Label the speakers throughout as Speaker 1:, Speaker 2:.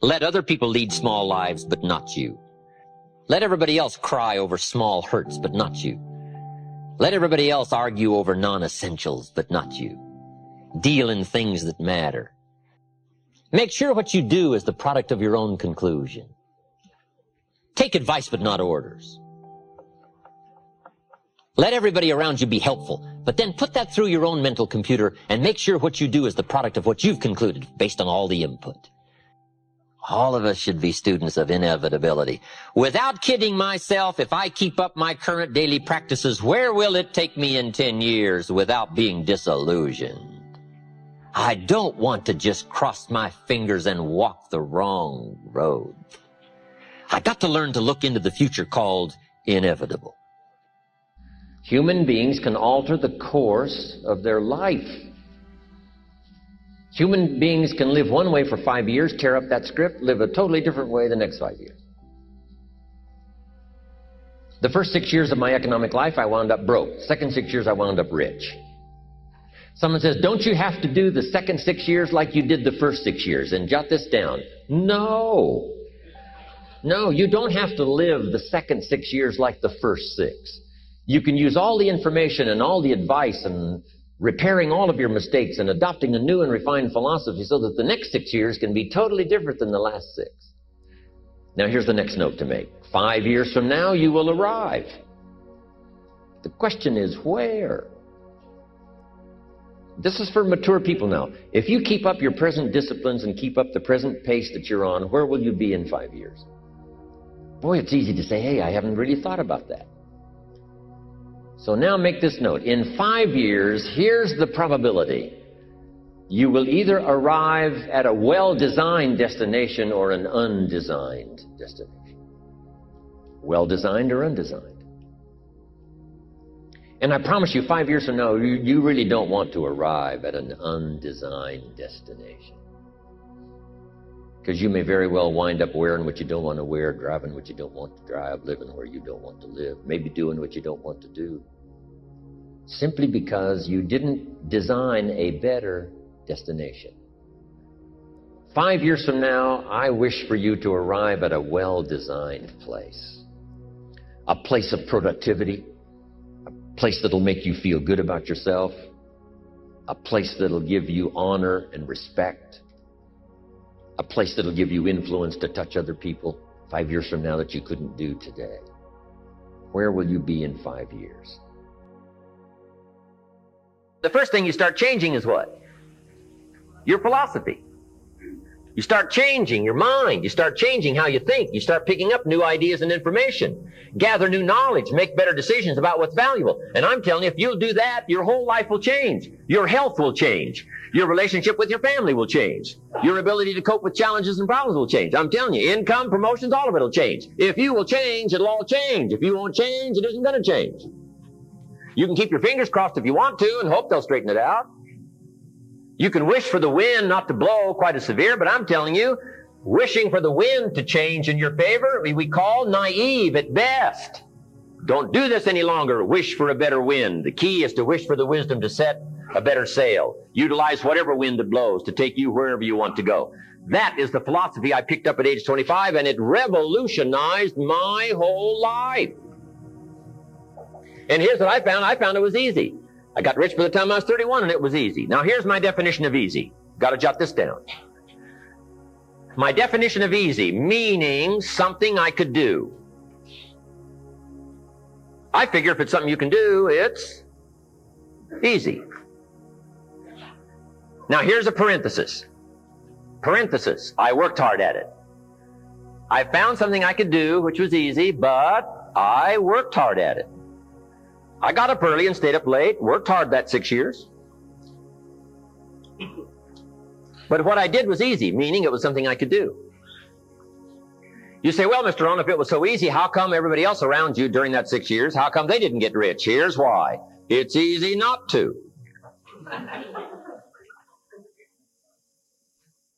Speaker 1: Let other people lead small lives, but not you. Let everybody else cry over small hurts, but not you. Let everybody else argue over non-essentials, but not you. Deal in things that matter. Make sure what you do is the product of your own conclusion. Take advice, but not orders. Let everybody around you be helpful, but then put that through your own mental computer and make sure what you do is the product of what you've concluded based on all the input. All of us should be students of inevitability. Without kidding myself, if I keep up my current daily practices, where will it take me in 10 years without being disillusioned? I don't want to just cross my fingers and walk the wrong road. I got to learn to look into the future called inevitable. Human beings can alter the course of their life. Human beings can live one way for five years, tear up that script, live a totally different way the next five years. The first six years of my economic life, I wound up broke. Second six years, I wound up rich. Someone says, don't you have to do the second six years like you did the first six years? And jot this down. No. No, you don't have to live the second six years like the first six. You can use all the information and all the advice and repairing all of your mistakes and adopting a new and refined philosophy so that the next six years can be totally different than the last six. Now, here's the next note to make. Five years from now, you will arrive. The question is where? This is for mature people now. If you keep up your present disciplines and keep up the present pace that you're on, where will you be in five years? Boy, it's easy to say, hey, I haven't really thought about that. So now make this note. In five years, here's the probability. You will either arrive at a well-designed destination or an undesigned destination. Well-designed or undesigned. And I promise you, five years from now, you, you really don't want to arrive at an undesigned destination. Because you may very well wind up wearing what you don't want to wear, driving what you don't want to drive, living where you don't want to live, maybe doing what you don't want to do simply because you didn't design a better destination. Five years from now, I wish for you to arrive at a well designed place. A place of productivity, a place that'll make you feel good about yourself, a place that'll give you honor and respect, a place that'll give you influence to touch other people five years from now that you couldn't do today. Where will you be in five years? the first thing you start changing is what? Your philosophy. You start changing your mind. You start changing how you think. You start picking up new ideas and information. Gather new knowledge. Make better decisions about what's valuable. And I'm telling you, if you'll do that, your whole life will change. Your health will change. Your relationship with your family will change. Your ability to cope with challenges and problems will change. I'm telling you, income, promotions, all of it will change. If you will change, it'll all change. If you won't change, it isn't going to change. You can keep your fingers crossed if you want to and hope they'll straighten it out. You can wish for the wind not to blow quite as severe, but I'm telling you, wishing for the wind to change in your favor, we call naive at best. Don't do this any longer. Wish for a better wind. The key is to wish for the wisdom to set a better sail. Utilize whatever wind that blows to take you wherever you want to go. That is the philosophy I picked up at age 25 and it revolutionized my whole life. And here's what I found. I found it was easy. I got rich by the time I was 31 and it was easy. Now here's my definition of easy. Got to jot this down. My definition of easy, meaning something I could do. I figure if it's something you can do, it's easy. Now here's a parenthesis. Parenthesis. I worked hard at it. I found something I could do, which was easy, but I worked hard at it. I got up early and stayed up late, worked hard that six years. But what I did was easy, meaning it was something I could do. You say, well, Mr. Rohn, if it was so easy, how come everybody else around you during that six years, how come they didn't get rich? Here's why. It's easy not to.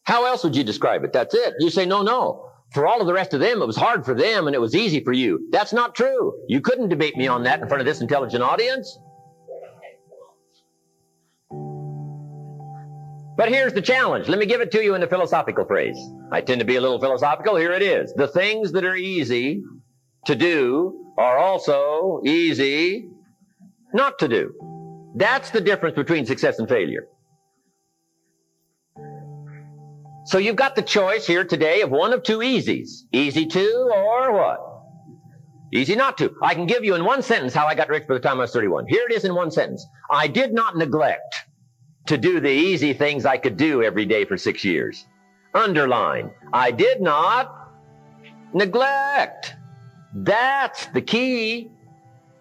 Speaker 1: How else would you describe it? That's it. You say, no, no. For all of the rest of them, it was hard for them and it was easy for you. That's not true. You couldn't debate me on that in front of this intelligent audience. But here's the challenge. Let me give it to you in a philosophical phrase. I tend to be a little philosophical. Here it is. The things that are easy to do are also easy not to do. That's the difference between success and failure. So you've got the choice here today of one of two easies. Easy to or what? Easy not to. I can give you in one sentence how I got rich by the time I was 31. Here it is in one sentence. I did not neglect to do the easy things I could do every day for six years. Underline. I did not neglect. That's the key.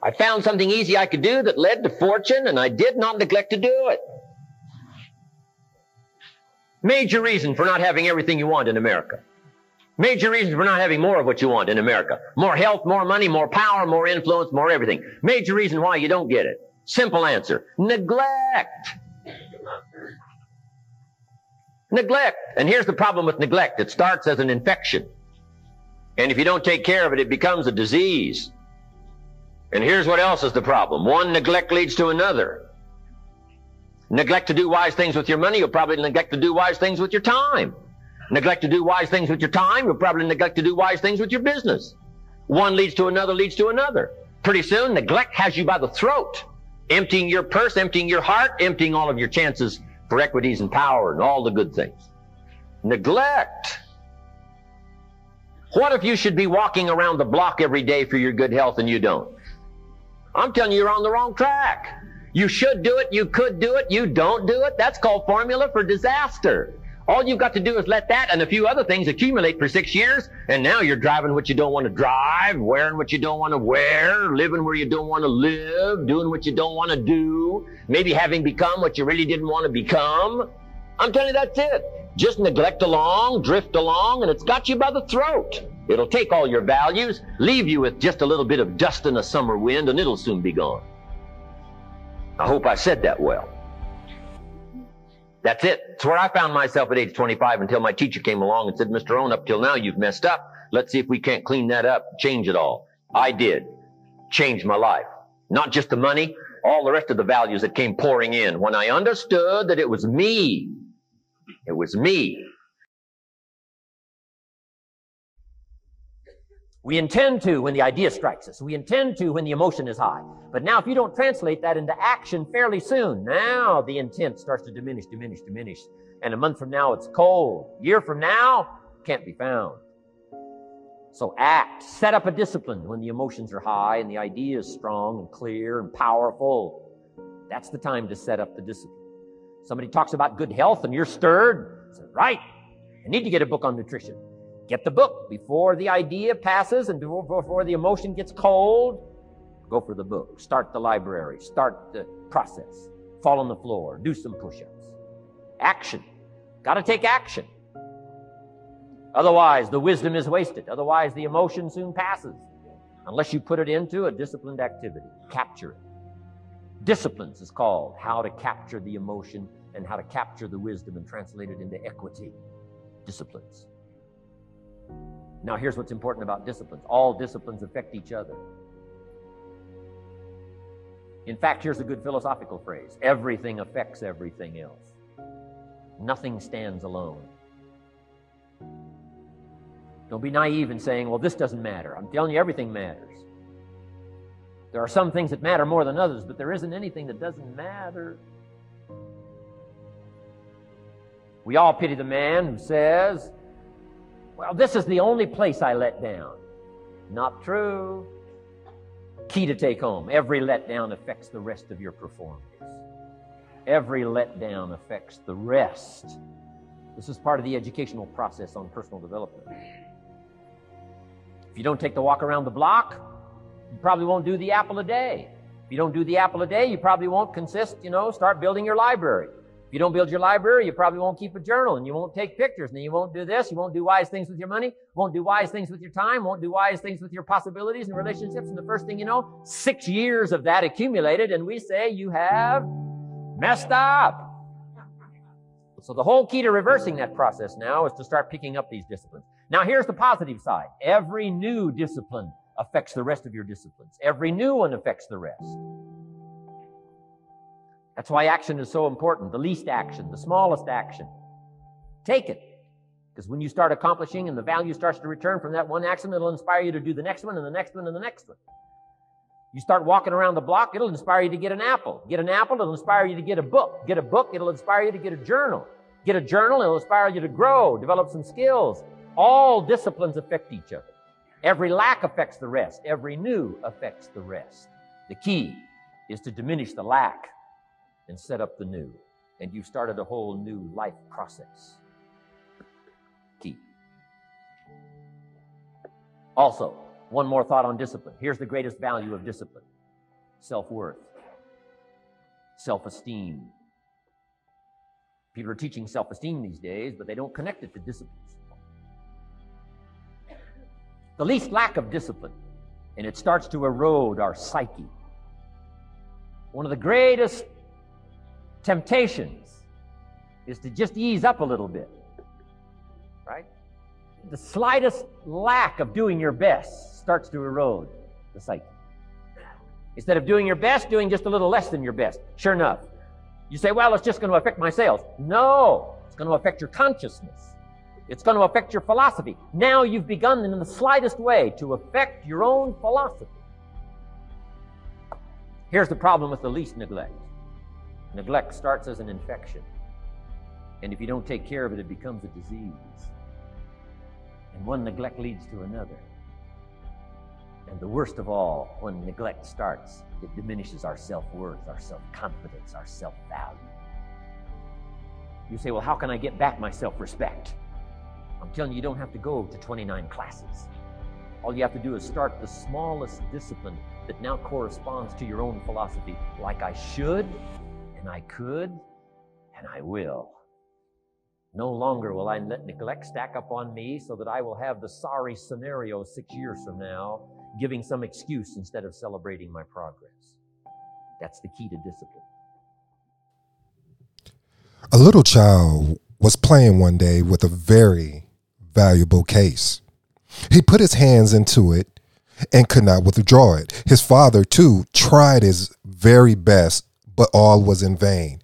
Speaker 1: I found something easy I could do that led to fortune and I did not neglect to do it. Major reason for not having everything you want in America. Major reason for not having more of what you want in America. More health, more money, more power, more influence, more everything. Major reason why you don't get it. Simple answer. Neglect. Neglect. And here's the problem with neglect. It starts as an infection. And if you don't take care of it, it becomes a disease. And here's what else is the problem. One neglect leads to another. Neglect to do wise things with your money, you'll probably neglect to do wise things with your time. Neglect to do wise things with your time, you'll probably neglect to do wise things with your business. One leads to another, leads to another. Pretty soon, neglect has you by the throat, emptying your purse, emptying your heart, emptying all of your chances for equities and power and all the good things. Neglect. What if you should be walking around the block every day for your good health and you don't? I'm telling you, you're on the wrong track. You should do it. You could do it. You don't do it. That's called formula for disaster. All you've got to do is let that and a few other things accumulate for six years, and now you're driving what you don't want to drive, wearing what you don't want to wear, living where you don't want to live, doing what you don't want to do, maybe having become what you really didn't want to become. I'm telling you, that's it. Just neglect along, drift along, and it's got you by the throat. It'll take all your values, leave you with just a little bit of dust in a summer wind, and it'll soon be gone. I hope I said that well. That's it. It's where I found myself at age 25 until my teacher came along and said, Mr. Rohn, up till now you've messed up. Let's see if we can't clean that up, change it all. I did. Change my life. Not just the money, all the rest of the values that came pouring in. When I understood that it was me, it was me We intend to when the idea strikes us. We intend to when the emotion is high. But now if you don't translate that into action fairly soon, now the intent starts to diminish, diminish, diminish. And a month from now it's cold. A year from now, can't be found. So act. Set up a discipline when the emotions are high and the idea is strong and clear and powerful. That's the time to set up the discipline. Somebody talks about good health and you're stirred. Right. I need to get a book on nutrition. Get the book before the idea passes and before, before the emotion gets cold. Go for the book. Start the library. Start the process. Fall on the floor. Do some push ups. Action. Got to take action. Otherwise, the wisdom is wasted. Otherwise, the emotion soon passes. Unless you put it into a disciplined activity. Capture it. Disciplines is called how to capture the emotion and how to capture the wisdom and translate it into equity. Disciplines. Now, here's what's important about disciplines all disciplines affect each other. In fact, here's a good philosophical phrase everything affects everything else, nothing stands alone. Don't be naive in saying, well, this doesn't matter. I'm telling you, everything matters. There are some things that matter more than others, but there isn't anything that doesn't matter. We all pity the man who says, well, this is the only place I let down. Not true. Key to take home every letdown affects the rest of your performance. Every letdown affects the rest. This is part of the educational process on personal development. If you don't take the walk around the block, you probably won't do the apple a day. If you don't do the apple a day, you probably won't consist, you know, start building your library you don't build your library, you probably won't keep a journal and you won't take pictures and you won't do this. You won't do wise things with your money, won't do wise things with your time, won't do wise things with your possibilities and relationships. And the first thing you know, six years of that accumulated and we say you have messed up. So the whole key to reversing that process now is to start picking up these disciplines. Now here's the positive side. Every new discipline affects the rest of your disciplines. Every new one affects the rest. That's why action is so important. The least action, the smallest action. Take it. Because when you start accomplishing and the value starts to return from that one action, it'll inspire you to do the next one and the next one and the next one. You start walking around the block, it'll inspire you to get an apple. Get an apple, it'll inspire you to get a book. Get a book, it'll inspire you to get a journal. Get a journal, it'll inspire you to grow, develop some skills. All disciplines affect each other. Every lack affects the rest. Every new affects the rest. The key is to diminish the lack and set up the new. And you've started a whole new life process. Key. Also, one more thought on discipline. Here's the greatest value of discipline self worth, self esteem. People are teaching self esteem these days, but they don't connect it to disciplines. The least lack of discipline, and it starts to erode our psyche. One of the greatest temptations is to just ease up a little bit, right? The slightest lack of doing your best starts to erode the psyche. Instead of doing your best, doing just a little less than your best. Sure enough, you say, well, it's just going to affect my sales. No, it's going to affect your consciousness. It's going to affect your philosophy. Now you've begun in the slightest way to affect your own philosophy. Here's the problem with the least neglect neglect starts as an infection. And if you don't take care of it, it becomes a disease. And one neglect leads to another. And the worst of all, when neglect starts, it diminishes our self worth, our self confidence, our self value. You say, well, how can I get back my self respect? I'm telling you, you don't have to go to 29 classes. All you have to do is start the smallest discipline that now corresponds to your own philosophy, like I should, and I could, and I will. No longer will I let neglect stack up on me so that I will have the sorry scenario six years from now, giving some excuse instead of celebrating my progress. That's the key to discipline.
Speaker 2: A little child was playing one day with a very valuable case. He put his hands into it and could not withdraw it. His father, too, tried his very best, but all was in vain.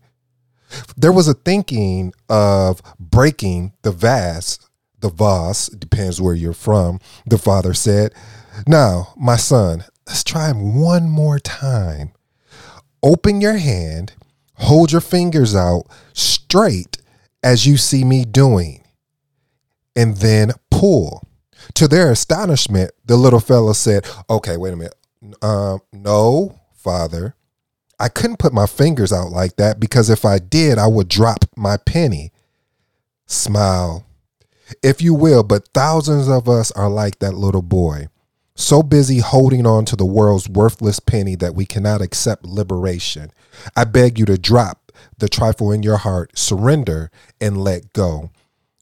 Speaker 2: There was a thinking of breaking the vase, the vase, depends where you're from. The father said, Now, my son, let's try him one more time. Open your hand, hold your fingers out straight as you see me doing, and then pull. To their astonishment, the little fellow said, Okay, wait a minute. Um, no, father. I couldn't put my fingers out like that because if I did, I would drop my penny. Smile, if you will, but thousands of us are like that little boy, so busy holding on to the world's worthless penny that we cannot accept liberation. I beg you to drop the trifle in your heart, surrender, and let go.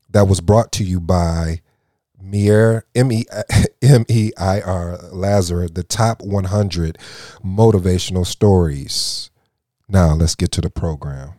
Speaker 2: That was brought to you by Meir, M E M E I R, Lazarus, the top 100 motivational stories. Now let's get to the program.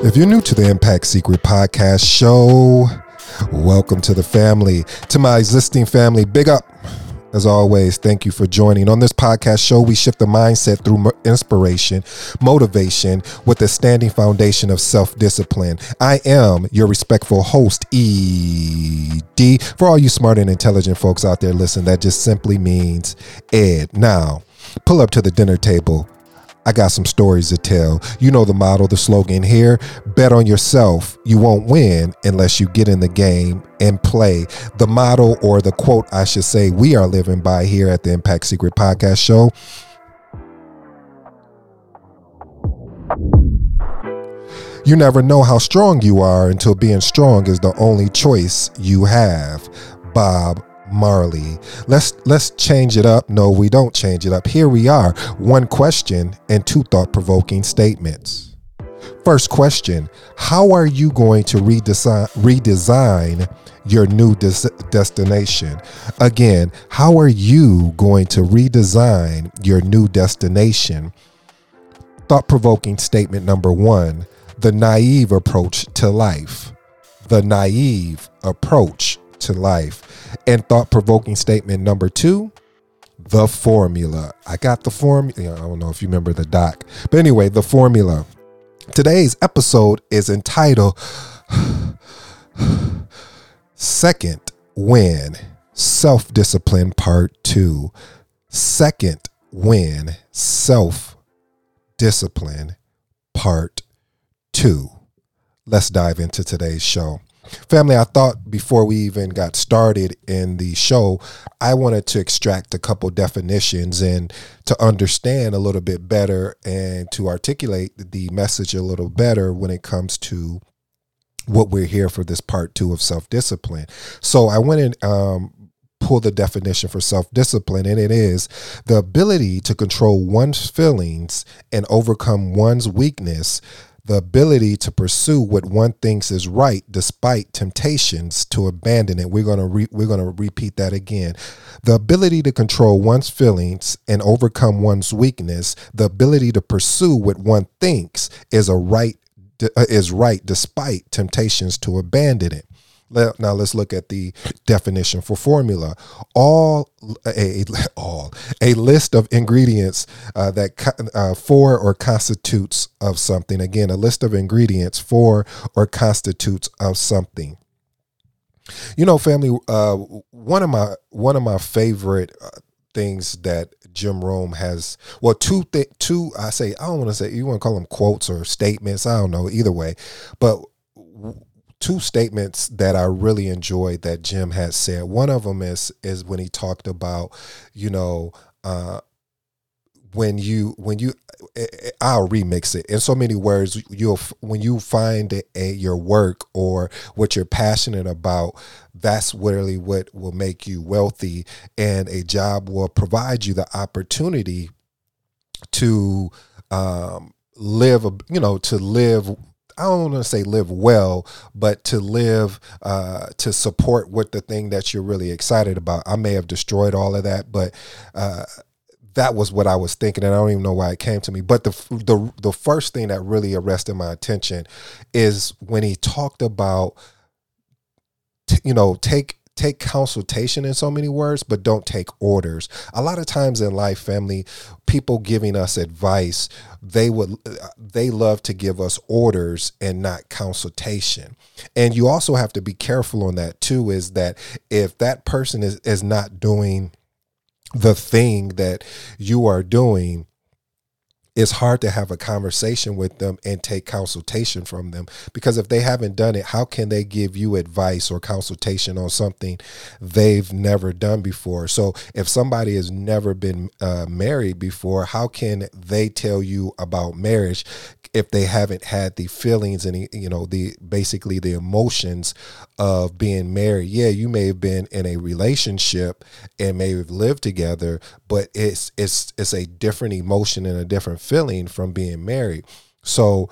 Speaker 2: If you're new to the Impact Secret Podcast show, welcome to the family. To my existing family, big up. As always, thank you for joining. On this podcast show, we shift the mindset through inspiration, motivation, with a standing foundation of self discipline. I am your respectful host, ED. For all you smart and intelligent folks out there, listen, that just simply means Ed. Now, pull up to the dinner table I got some stories to tell. You know the motto, the slogan here bet on yourself. You won't win unless you get in the game and play. The motto, or the quote, I should say, we are living by here at the Impact Secret Podcast Show. You never know how strong you are until being strong is the only choice you have. Bob Marley. Let's let's change it up. No, we don't change it up. Here we are. One question and two thought-provoking statements. First question How are you going to redesign, redesign your new des- destination? Again, how are you going to redesign your new destination? Thought provoking statement number one the naive approach to life. The naive approach to life. And thought provoking statement number two the formula. I got the formula. I don't know if you remember the doc, but anyway, the formula. Today's episode is entitled Second Win Self Discipline Part 2. Second Win Self Discipline Part 2. Let's dive into today's show. Family, I thought before we even got started in the show, I wanted to extract a couple definitions and to understand a little bit better and to articulate the message a little better when it comes to what we're here for this part two of self discipline. So I went and um, pull the definition for self discipline, and it is the ability to control one's feelings and overcome one's weakness the ability to pursue what one thinks is right despite temptations to abandon it. We're going to re- we're going to repeat that again. The ability to control one's feelings and overcome one's weakness, the ability to pursue what one thinks is a right is right despite temptations to abandon it. Now let's look at the definition for formula. All a all a list of ingredients uh, that uh, for or constitutes of something. Again, a list of ingredients for or constitutes of something. You know, family. Uh, one of my one of my favorite uh, things that Jim Rohn has. Well, two th- two. I say I don't want to say you want to call them quotes or statements. I don't know either way, but two statements that I really enjoyed that Jim had said. One of them is is when he talked about, you know, uh, when you when you eh, eh, I'll remix it in so many words. You'll when you find a, your work or what you're passionate about, that's really what will make you wealthy, and a job will provide you the opportunity to um, live. You know, to live I don't want to say live well, but to live uh, to support what the thing that you're really excited about. I may have destroyed all of that, but uh, that was what I was thinking, and I don't even know why it came to me. But the the the first thing that really arrested my attention is when he talked about, t- you know, take take consultation in so many words, but don't take orders. A lot of times in life, family, people giving us advice, they would they love to give us orders and not consultation. And you also have to be careful on that too, is that if that person is, is not doing the thing that you are doing, it's hard to have a conversation with them and take consultation from them. Because if they haven't done it how can they give you advice or consultation on something they've never done before? So if somebody has never been uh, married before how can they tell you about marriage if they haven't had the feelings and you know the basically the emotions of being married. Yeah you may have been in a relationship and may have lived together but it's it's it's a different emotion and a different feeling from being married. So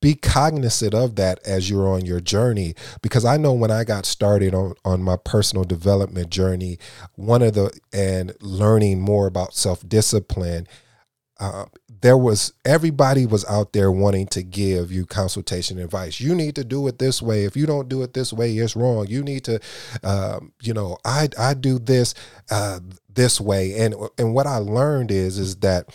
Speaker 2: be cognizant of that as you're on your journey because i know when i got started on, on my personal development journey one of the and learning more about self-discipline uh, there was everybody was out there wanting to give you consultation advice. You need to do it this way. If you don't do it this way, it's wrong. You need to, um, you know, I I do this uh, this way. And and what I learned is is that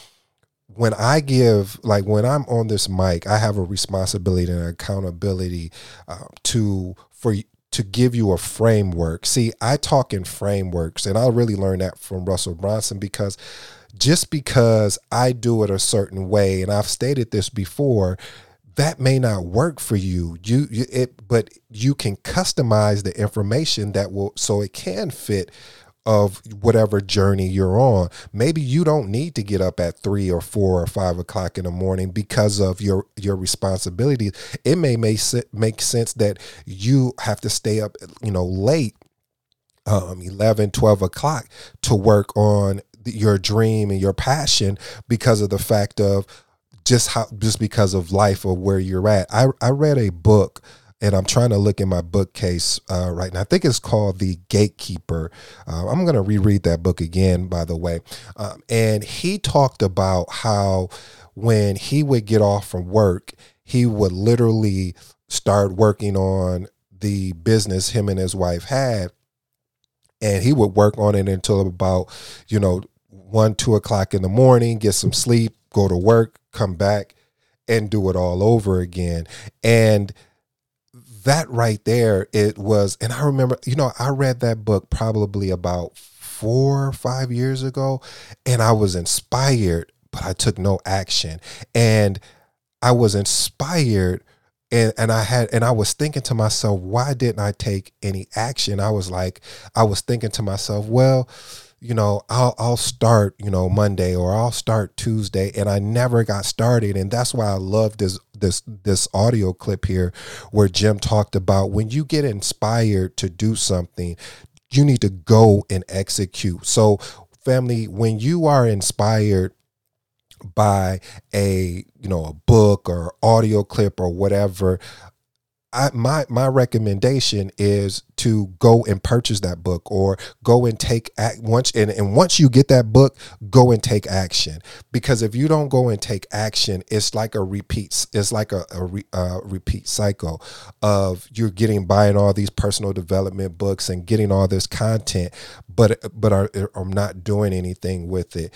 Speaker 2: when I give, like when I'm on this mic, I have a responsibility and accountability uh, to for to give you a framework. See, I talk in frameworks, and I really learned that from Russell Brunson because just because I do it a certain way, and I've stated this before, that may not work for you. You, it, but you can customize the information that will so it can fit of whatever journey you're on. Maybe you don't need to get up at three or four or five o'clock in the morning because of your your responsibilities. It may make make sense that you have to stay up, you know, late um, 11, 12 o'clock to work on your dream and your passion because of the fact of just how just because of life or where you're at. I I read a book and I'm trying to look in my bookcase uh, right now. I think it's called The Gatekeeper. Uh, I'm going to reread that book again, by the way. Um, and he talked about how when he would get off from work, he would literally start working on the business him and his wife had. And he would work on it until about, you know, one, two o'clock in the morning, get some sleep, go to work, come back, and do it all over again. And that right there, it was, and I remember, you know, I read that book probably about four or five years ago, and I was inspired, but I took no action. And I was inspired and and I had and I was thinking to myself, why didn't I take any action? I was like, I was thinking to myself, well, you know, I'll I'll start, you know, Monday or I'll start Tuesday and I never got started and that's why I love this this this audio clip here where Jim talked about when you get inspired to do something, you need to go and execute. So family, when you are inspired by a you know a book or audio clip or whatever I, my my recommendation is to go and purchase that book or go and take act once and, and once you get that book go and take action. Because if you don't go and take action it's like a repeat it's like a, a, re, a repeat cycle of you're getting buying all these personal development books and getting all this content but but are, are not doing anything with it.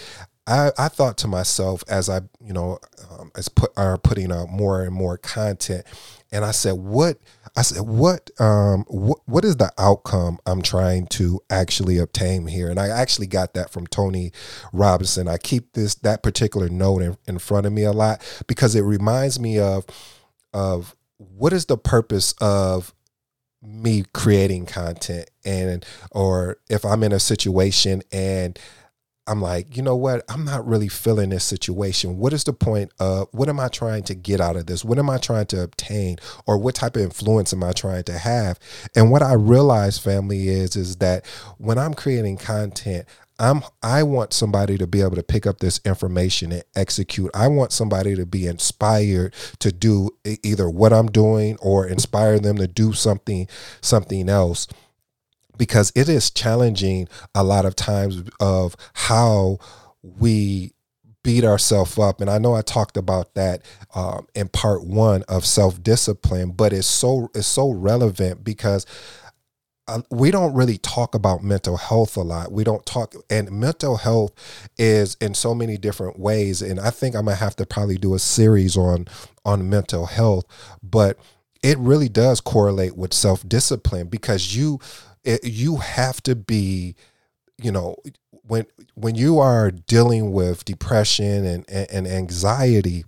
Speaker 2: I, I thought to myself as I, you know, um, as put are putting out more and more content, and I said, what? I said, what? Um, what? What is the outcome I'm trying to actually obtain here? And I actually got that from Tony Robinson. I keep this that particular note in, in front of me a lot because it reminds me of of what is the purpose of me creating content and or if I'm in a situation and I'm like, you know what? I'm not really feeling this situation. What is the point of what am I trying to get out of this? What am I trying to obtain? Or what type of influence am I trying to have? And what I realize, family, is is that when I'm creating content, I'm I want somebody to be able to pick up this information and execute. I want somebody to be inspired to do either what I'm doing or inspire them to do something something else because it is challenging a lot of times of how we beat ourselves up. And i know i talked about that um, in part one of self-discipline but it's so it's so relevant because uh, we don't really talk about mental health a lot. We don't talk and mental health is in so many different ways and i think i'm gonna have to probably do a series on on mental health but it really does correlate with self-discipline because you it, you have to be you know when when you are dealing with depression and, and, and anxiety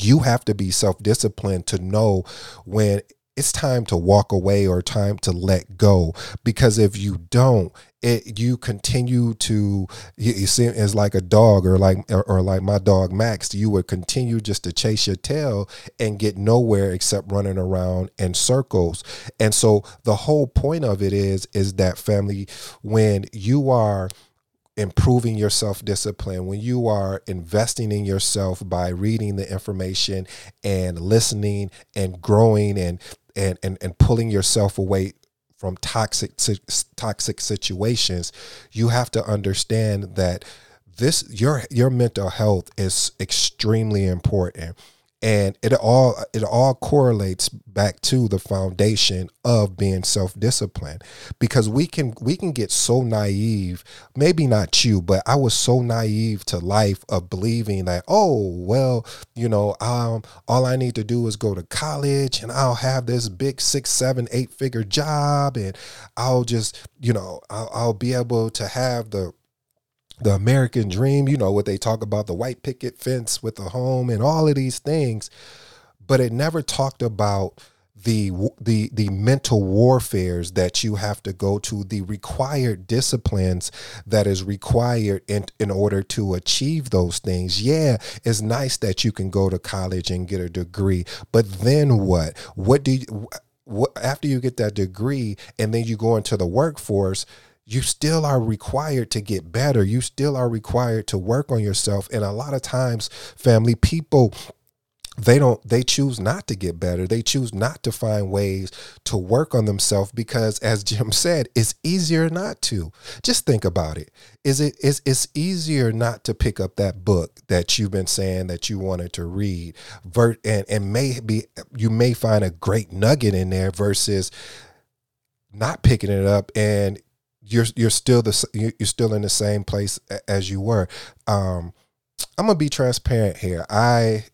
Speaker 2: you have to be self-disciplined to know when it's time to walk away or time to let go. Because if you don't it you continue to you, you see as like a dog or like or, or, like my dog max you would continue just to chase your tail and get nowhere except running around in circles. And so the whole point of it is is that family when you are improving your self discipline, when you are investing in yourself by reading the information and listening and growing and and and, and pulling yourself away from toxic toxic situations, you have to understand that this your your mental health is extremely important and it all it all correlates back to the foundation of being self-disciplined. Because we can we can get so naive maybe not you but i was so naive to life of believing that oh well you know um all i need to do is go to college and i'll have this big six seven eight figure job and i'll just you know i'll, I'll be able to have the the American dream, you know, what they talk about the white picket fence with the home and all of these things, but it never talked about the the the mental warfares that you have to go to the required disciplines that is required in in order to achieve those things. Yeah it's nice that you can go to college and get a degree but then what? What do you what, after you get that degree and then you go into the workforce you still are required to get better. You still are required to work on yourself. And a lot of times, family, people they don't they choose not to get better they choose not to find ways to work on themselves because as jim said it's easier not to just think about it is it is it's easier not to pick up that book that you've been saying that you wanted to read vert and and maybe you may find a great nugget in there versus not picking it up and you're you're still the you're still in the same place as you were um i'm gonna be transparent here i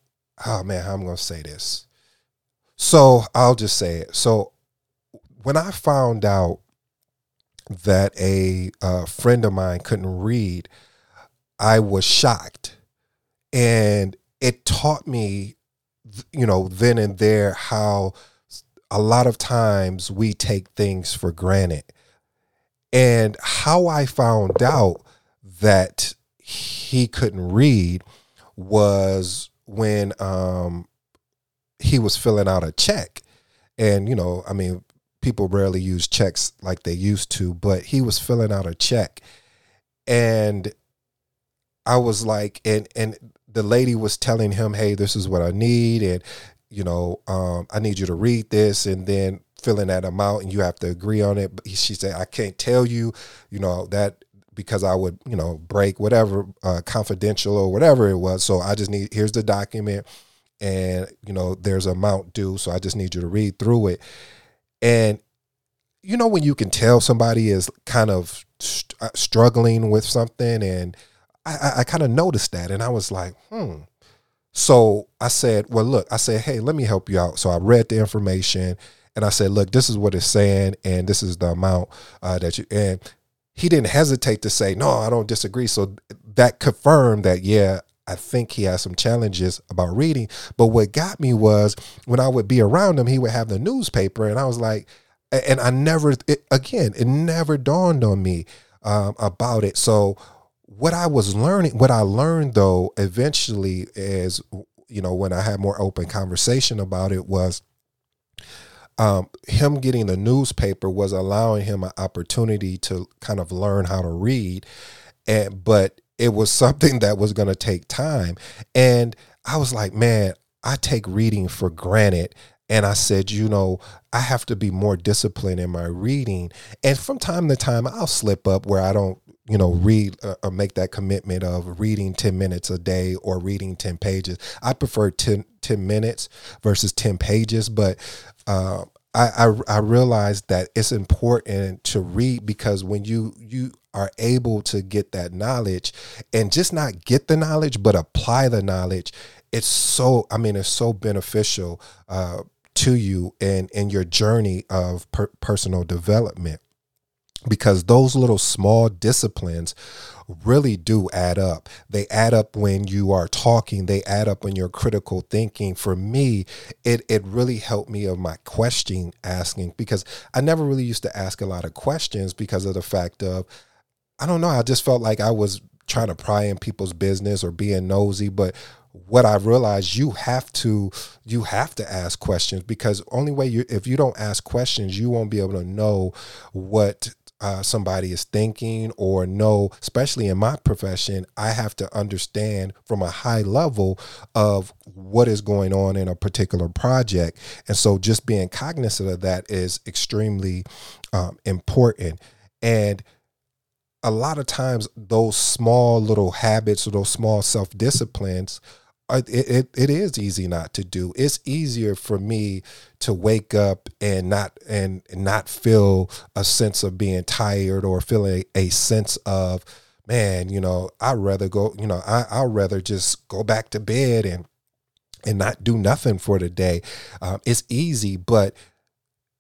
Speaker 2: oh man, I'm to say this. So I'll just say it. So when I found out that a uh, friend of mine couldn't read, I was shocked. And it taught me, you know, then and there how a lot of times we take things for granted. And how I found out that he couldn't read was when um, he was filling out a check. And, you know, I mean, people rarely use checks like they used to, but he was filling out a check. And I was like, and, and the lady was telling him, hey, this is what I need. And, you know, um, I need you to read this. And then filling that amount and you have to agree on it. But she said, I can't tell you, you know, that because I would, you know, break whatever uh, confidential or whatever it was. So I just need here's the document, and you know, there's amount due. So I just need you to read through it. And you know, when you can tell somebody is kind of st- uh, struggling with something, and I, I kind of noticed that, and I was like, hmm. So I said, well, look, I said, hey, let me help you out. So I read the information. And I said, look, this is what it's saying, and this is the amount uh, that you and he didn't hesitate to say, no, I don't disagree. So that confirmed that, yeah, I think he has some challenges about reading. But what got me was when I would be around him, he would have the newspaper, and I was like, and I never, it, again, it never dawned on me um, about it. So what I was learning, what I learned though, eventually is, you know, when I had more open conversation about it was um, him getting the newspaper was allowing him an opportunity to kind of learn how to read and but it was something that was going to take time and i was like man i take reading for granted and I said, you know, I have to be more disciplined in my reading. And from time to time, I'll slip up where I don't, you know, read uh, or make that commitment of reading 10 minutes a day or reading 10 pages. I prefer 10, 10 minutes versus 10 pages, but uh, I, I, I realized that it's important to read because when you you are able to get that knowledge and just not get the knowledge but apply the knowledge, it's so I mean it's so beneficial uh, to you and in your journey of per- personal development because those little small disciplines really do add up. They add up when you are talking, they add up when you're critical thinking. For me, it it really helped me of my question asking because I never really used to ask a lot of questions because of the fact of I don't know, I just felt like I was trying to pry in people's business or being nosy, but what I realized you have to you have to ask questions because only way you if you don't ask questions you won't be able to know what uh, somebody is thinking or know, especially in my profession, I have to understand from a high level of what is going on in a particular project. And so just being cognizant of that is extremely um, important. And a lot of times, those small little habits or those small self disciplines it, it, it is easy not to do. It's easier for me to wake up and not and not feel a sense of being tired or feeling a sense of man, you know, I'd rather go, you know, I I'd rather just go back to bed and and not do nothing for the day. Um, it's easy, but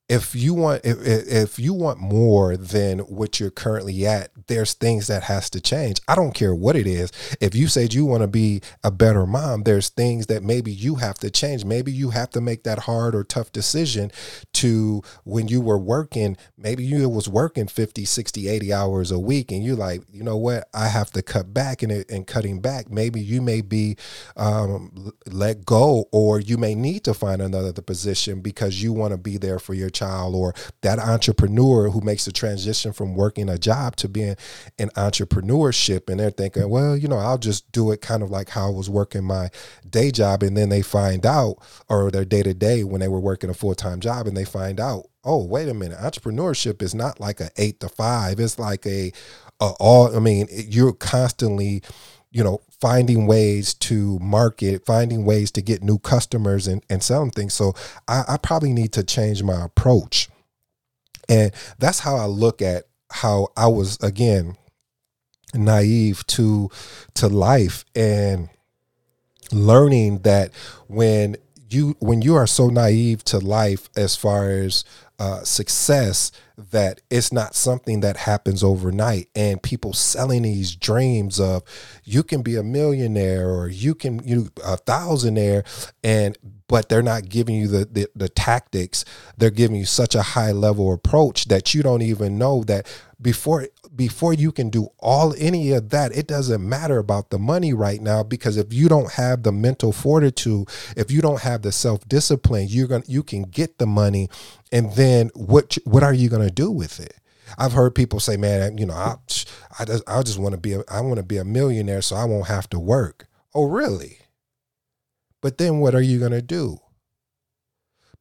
Speaker 2: if you want if, if you want more than what you're currently at there's things that has to change. I don't care what it is. If you said you want to be a better mom, there's things that maybe you have to change. Maybe you have to make that hard or tough decision to when you were working, maybe you was working 50, 60, 80 hours a week and you're like, you know what, I have to cut back and, and cutting back. Maybe you may be um, let go or you may need to find another position because you want to be there for your child or that entrepreneur who makes the transition from working a job to being an entrepreneurship and they're thinking, well, you know, I'll just do it kind of like how I was working my day job. And then they find out, or their day to day when they were working a full time job, and they find out, oh, wait a minute, entrepreneurship is not like a eight to five. It's like a, a all, I mean, you're constantly, you know, finding ways to market, finding ways to get new customers and, and selling things. So I, I probably need to change my approach. And that's how I look at how I was again naive to to life and learning that when you when you are so naive to life as far as uh, success that it's not something that happens overnight. And people selling these dreams of you can be a millionaire or you can you a thousandaire and but they're not giving you the, the, the tactics. They're giving you such a high level approach that you don't even know that before before you can do all any of that it doesn't matter about the money right now because if you don't have the mental fortitude if you don't have the self-discipline you're going to you can get the money and then what what are you to do with it I've heard people say, "Man, you know, I, I just, I just want to be, a, I want to be a millionaire, so I won't have to work." Oh, really? But then what are you to do?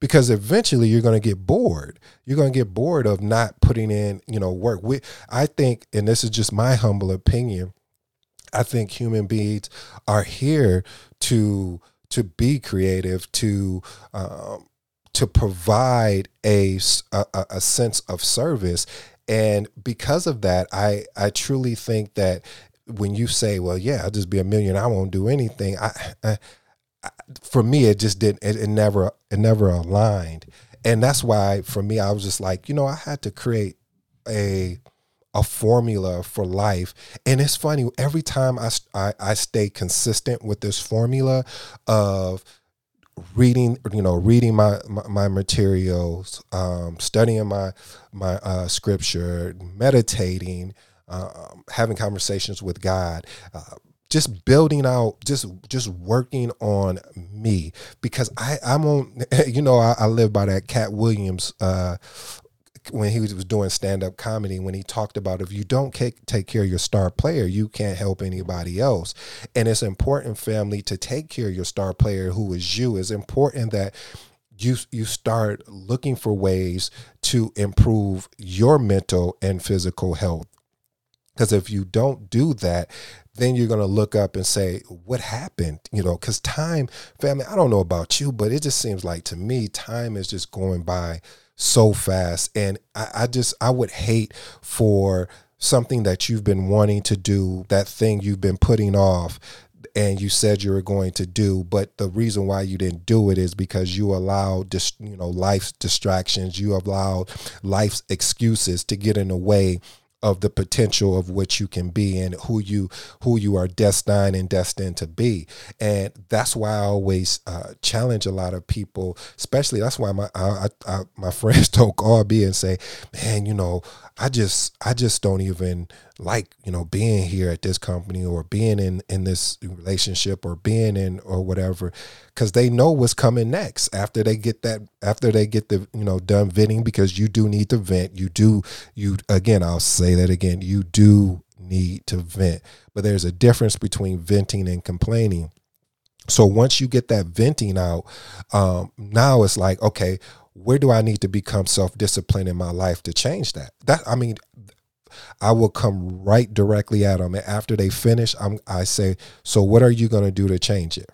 Speaker 2: Because eventually you're going to get bored. You're going to get bored of not putting in, you know, work. We, I think, and this is just my humble opinion, I think human beings are here to to be creative, to um, to provide a, a, a sense of service, and because of that, I I truly think that when you say, "Well, yeah, I'll just be a million, I won't do anything," I, I for me it just didn't it, it never it never aligned. And that's why for me i was just like you know i had to create a a formula for life. And it's funny every time i i, I stay consistent with this formula of reading you know reading my my, my materials um, studying my my uh, scripture meditating um, having conversations with god uh, just building out just just working on me. Because i i'm on you know i, I live by that Katt Williams uh when he was doing stand-up comedy when he talked about if you don't take care of your star player you can't help anybody else. And it's important family to take care of your star player who is you. It's important that you you start looking for ways to improve your mental and physical health because if you don't do that, then you're going to look up and say, What happened? You know, because time, family, I don't know about you, but it just seems like to me, time is just going by so fast. And I, I just, I would hate for something that you've been wanting to do, that thing you've been putting off, and you said you were going to do but the reason why you didn't do it is because you allowed dis, you know life's distractions you allowed life's excuses to get in the way of the potential of what you can be and who you who you are destined and destined to be. And that's why i always uh, challenge a lot of people especially that's why my I, I, my friends don't call me and say man you know i just i just don't even like you know being here at this company or being in in this relationship or being in or whatever because they know what's coming next after they get that after they get the you know done venting because you do need to vent. You do you again i'll say that again you do need to vent. But there's a difference between venting and complaining. So once you get that venting out um, now it's like okay where do i need to become self-disciplined in my life to change that that i mean I will come right directly at them. And after they finish, I'm, I say, so what are you going to do to change it?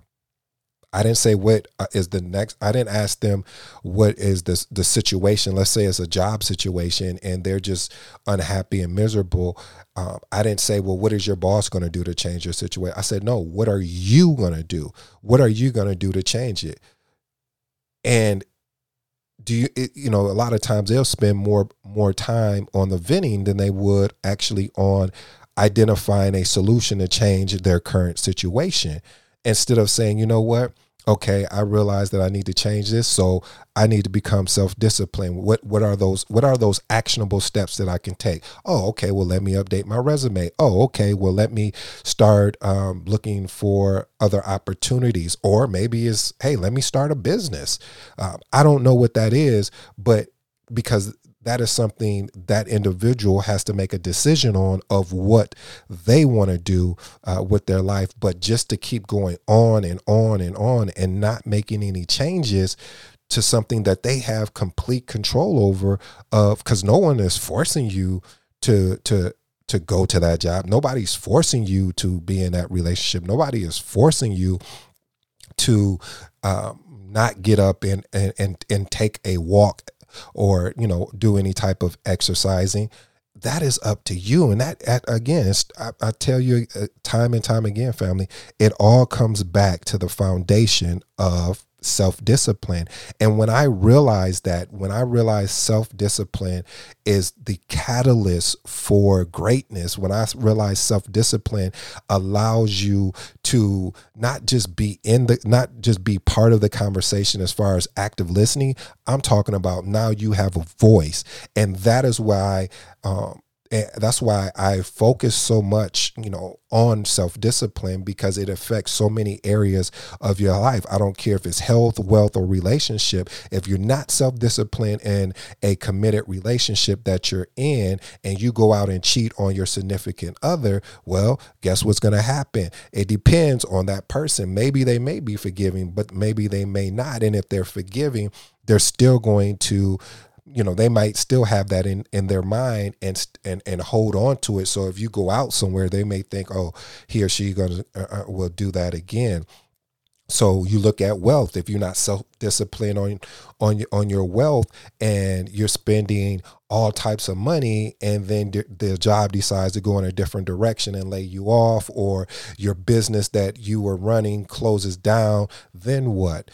Speaker 2: I didn't say what uh, the next. I didn't ask them what is the the situation. Let's say it's a job situation and they're just unhappy and miserable. Um, I didn't say, well, what is your boss going to do to change your situation? I said, no. What are you going to do? What are you going to do to change it? And do you it, you know a lot of times they'll spend more more time on the venting than they would actually on identifying a solution to change their current situation instead of saying you know what okay i realize that i need to change this so i need to become self-disciplined. What what are those what are those actionable steps that i can take? Oh okay well let me update my resume. Oh okay well let me start um, looking for other opportunities. Or maybe it's hey let me start a business. Um, i don't know what that is but because that is something that individual has to make a decision on of what they want to do uh, with their life. But just to keep going on and on and on and not making any changes to something that they have complete control over of because no one is forcing you to to to go to that job. Nobody's forcing you to be in that relationship. Nobody is forcing you to um, not get up and, and and and take a walk or you know do any type of exercising that is up to you. And that again I, I, tell you uh, time and time again family it all comes back to the foundation of self discipline. And when I realized that, when I realized self discipline is the catalyst for greatness, when I realized self discipline allows you to not just be in the, not just be part of the conversation as far as active listening, I'm talking about now you have a voice. And that is why, um, and that's why I focus so much, you know, on self discipline because it affects so many areas of your life. I don't care if it's health, wealth, or relationship. If you're not self disciplined in a committed relationship that you're in and you go out and cheat on your significant other, well, guess what's going to happen? It depends on that person. Maybe they may be forgiving, but maybe they may not. And if they're forgiving, they're still going to you know they might still have that in in their mind and and and hold on to it. So if you go out somewhere they may think oh he or she gonna uh, uh, will do that again. So you look at wealth. If you're not self-disciplined on on your on your wealth and you're spending all types of money and then the, the job decides to go in a different direction and lay you off or your business that you were running closes down then what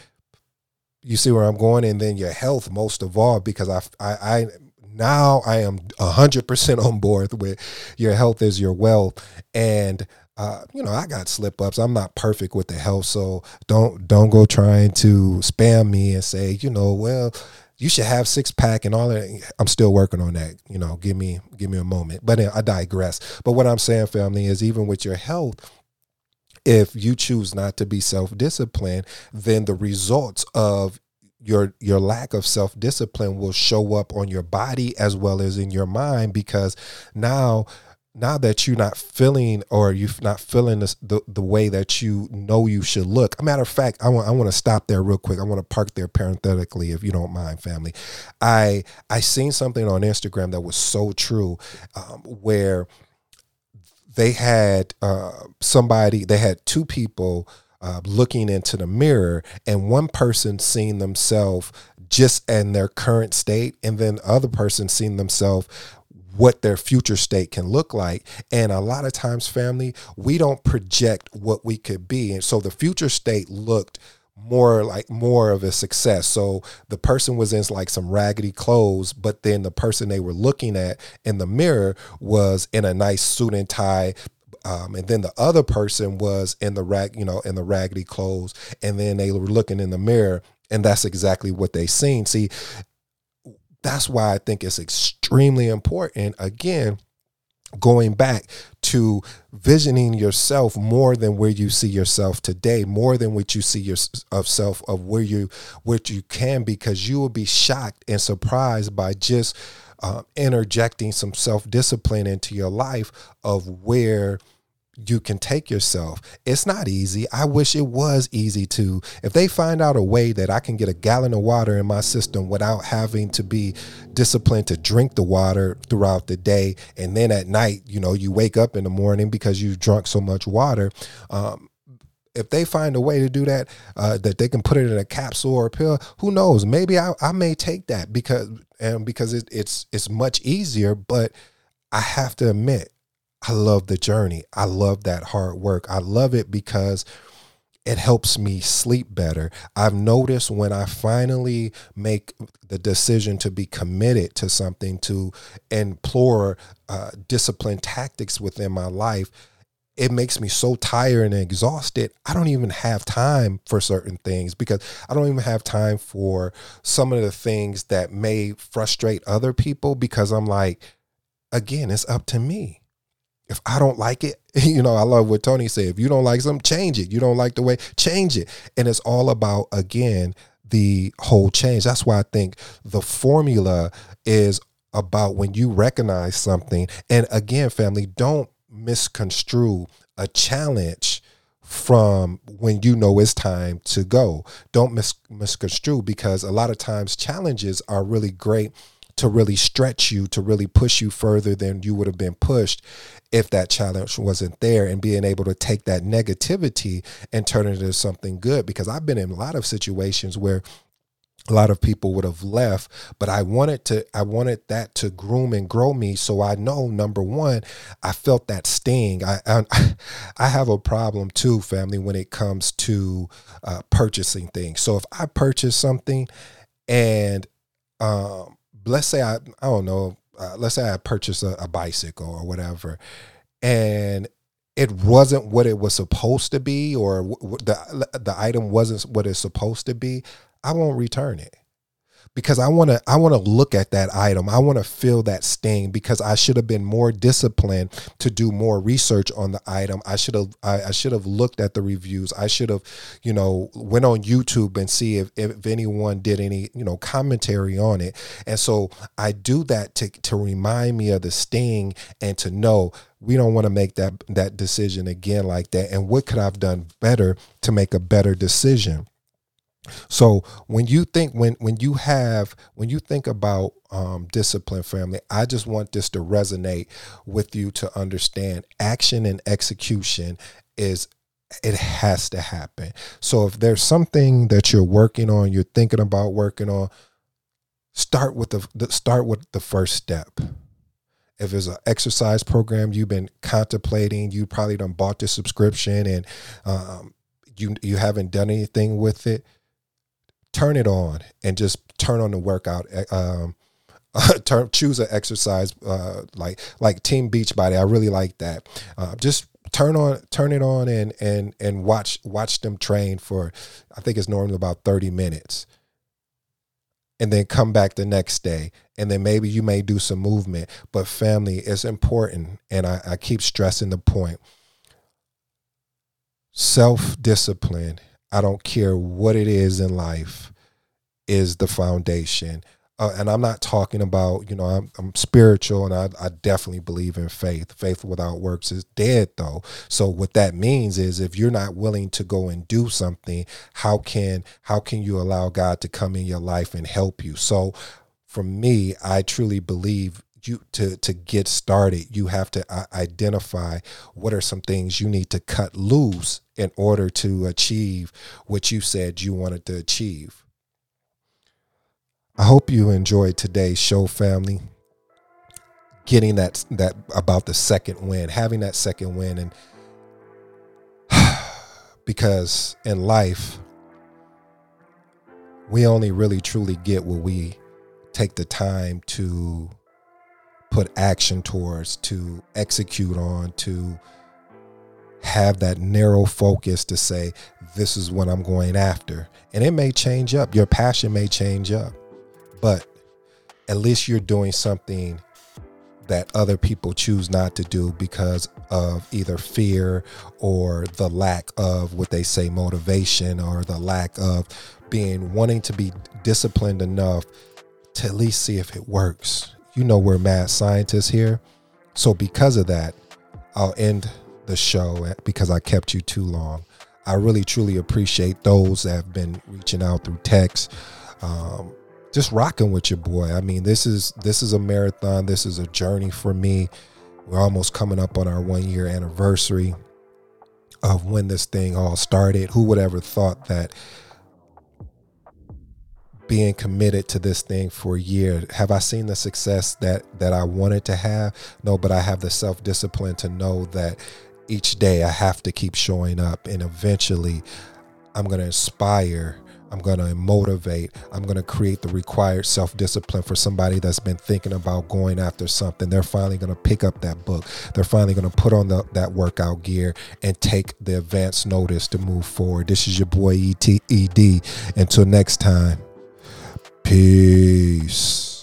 Speaker 2: you see where I'm going, and then your health most of all, because I, I, I now I am hundred percent on board with your health is your wealth, and uh, you know I got slip ups. I'm not perfect with the health, so don't don't go trying to spam me and say you know well you should have six pack and all that. I'm still working on that. You know, give me give me a moment. But I digress. But what I'm saying, family, is even with your health if you choose not to be self-disciplined then the results of your your lack of self-discipline will show up on your body as well as in your mind because now now that you're not feeling or you're not feeling this, the, the way that you know you should look. Matter of fact, I want I want to stop there real quick. I want to park there parenthetically, if you don't mind, family. I I seen something on Instagram that was so true, um, where they had uh, somebody, they had two people uh, looking into the mirror, and one person seeing themselves just in their current state, and then the other person seeing themselves what their future state can look like. And a lot of times, family, we don't project what we could be. And so the future state looked more like more of a success. So the person was in like some raggedy clothes, but then the person they were looking at in the mirror was in a nice suit and tie. Um, and then the other person was in the rag, you know, in the raggedy clothes, and then they were looking in the mirror, and that's exactly what they seen. See, that's why I think it's extremely important. Again, going back to visioning yourself more than where you see yourself today more than what you see yourself of where you what you can because you will be shocked and surprised by just uh, interjecting some self-discipline into your life of where you can take yourself. It's not easy. I wish it was easy to. If they find out a way that I can get a gallon of water in my system without having to be disciplined to drink the water throughout the day, and then at night, you know, you wake up in the morning because you've drunk so much water. Um, if they find a way to do that, uh, that they can put it in a capsule or a pill, who knows? Maybe I, I may take that because and because it, it's it's much easier. But I have to admit, I love the journey. I love that hard work. I love it because it helps me sleep better. I've noticed when I finally make the decision to be committed to something, to implore uh, discipline tactics within my life, it makes me so tired and exhausted. I don't even have time for certain things because I don't even have time for some of the things that may frustrate other people because I'm like, again, it's up to me. If I don't like it, you know, I love what Tony said. If you don't like something, change it. You don't like the way, change it. And it's all about, again, the whole change. That's why I think the formula is about when you recognize something. And again, family, don't misconstrue a challenge from when you know it's time to go. Don't mis- misconstrue because a lot of times challenges are really great to really stretch you, to really push you further than you would have been pushed if that challenge wasn't there and being able to take that negativity and turn it into something good. Because I've been in a lot of situations where a lot of people would have left but i wanted to i wanted that to groom and grow me. So i know number one i felt that sting. I i, I have a problem too family when it comes to uh, purchasing things. So if i purchase something and um, let's say i i don't know uh, let's say i purchase a, a bicycle or whatever and it wasn't what it was supposed to be or the the item wasn't what it's supposed to be I won't return it because I want to I want to look at that item. I want to feel that sting because I should have been more disciplined to do more research on the item. I should have I, I should have looked at the reviews. I should have, you know, went on YouTube and see if, if anyone did any, you know, commentary on it. And so I do that to to remind me of the sting and to know we don't want to make that that decision again like that. And what could I've done better to make a better decision? So when you think when when you have when you think about um, discipline, family, I just want this to resonate with you to understand action and execution is it has to happen. So if there's something that you're working on, you're thinking about working on, start with the start with the first step. If it's an exercise program you've been contemplating, you probably done bought the subscription and um, you you haven't done anything with it turn it on and just turn on the workout. Um, turn, choose an exercise uh, like like Team Beachbody. I really like that. Uh, just turn on turn it on and and and watch watch them train for I think it's normally about 30 minutes. And then come back the next day. And then maybe you may do some movement. But family is important. And I, I keep stressing the point. Self-discipline I don't care what it is in life, is the foundation. Uh, and I'm not talking about, you know, I'm, I'm spiritual and I, I, definitely believe in faith. Faith without works is dead, though. So what that means is if you're not willing to go and do something, how can how can you allow God to come in your life and help you? So for me, I truly believe you to to get started you have to uh, identify what are some things you need to cut loose in order to achieve what you said you wanted to achieve. I hope you enjoyed today's show family. Getting that that about the second win having that second win and because in life we only really truly get what we take the time to put action towards, to execute on, to have that narrow focus to say, this is what I'm going after. And it may change up. Your passion may change up, but at least you're doing something that other people choose not to do because of either fear or the lack of what they say motivation or the lack of being wanting to be disciplined enough to at least see if it works you know we're mad scientists here. So because of that, I'll end the show because I kept you too long. I really truly appreciate those that have been reaching out through text. Um, just rocking with your boy. I mean, this is this is a marathon. This is a journey for me. We're almost coming up on our one year anniversary of when this thing all started. Who would ever thought that being committed to this thing for a year have i seen the success that that i wanted to have no but i have the self-discipline to know that each day i have to keep showing up and eventually I'm going to inspire. I'm going to motivate. I'm going to create the required self discipline for somebody that's been thinking about going after something. They're finally going to pick up that book. They're finally going to put on the, that workout gear and take the advance notice to move forward. This is your boy ETED. Until next time, peace.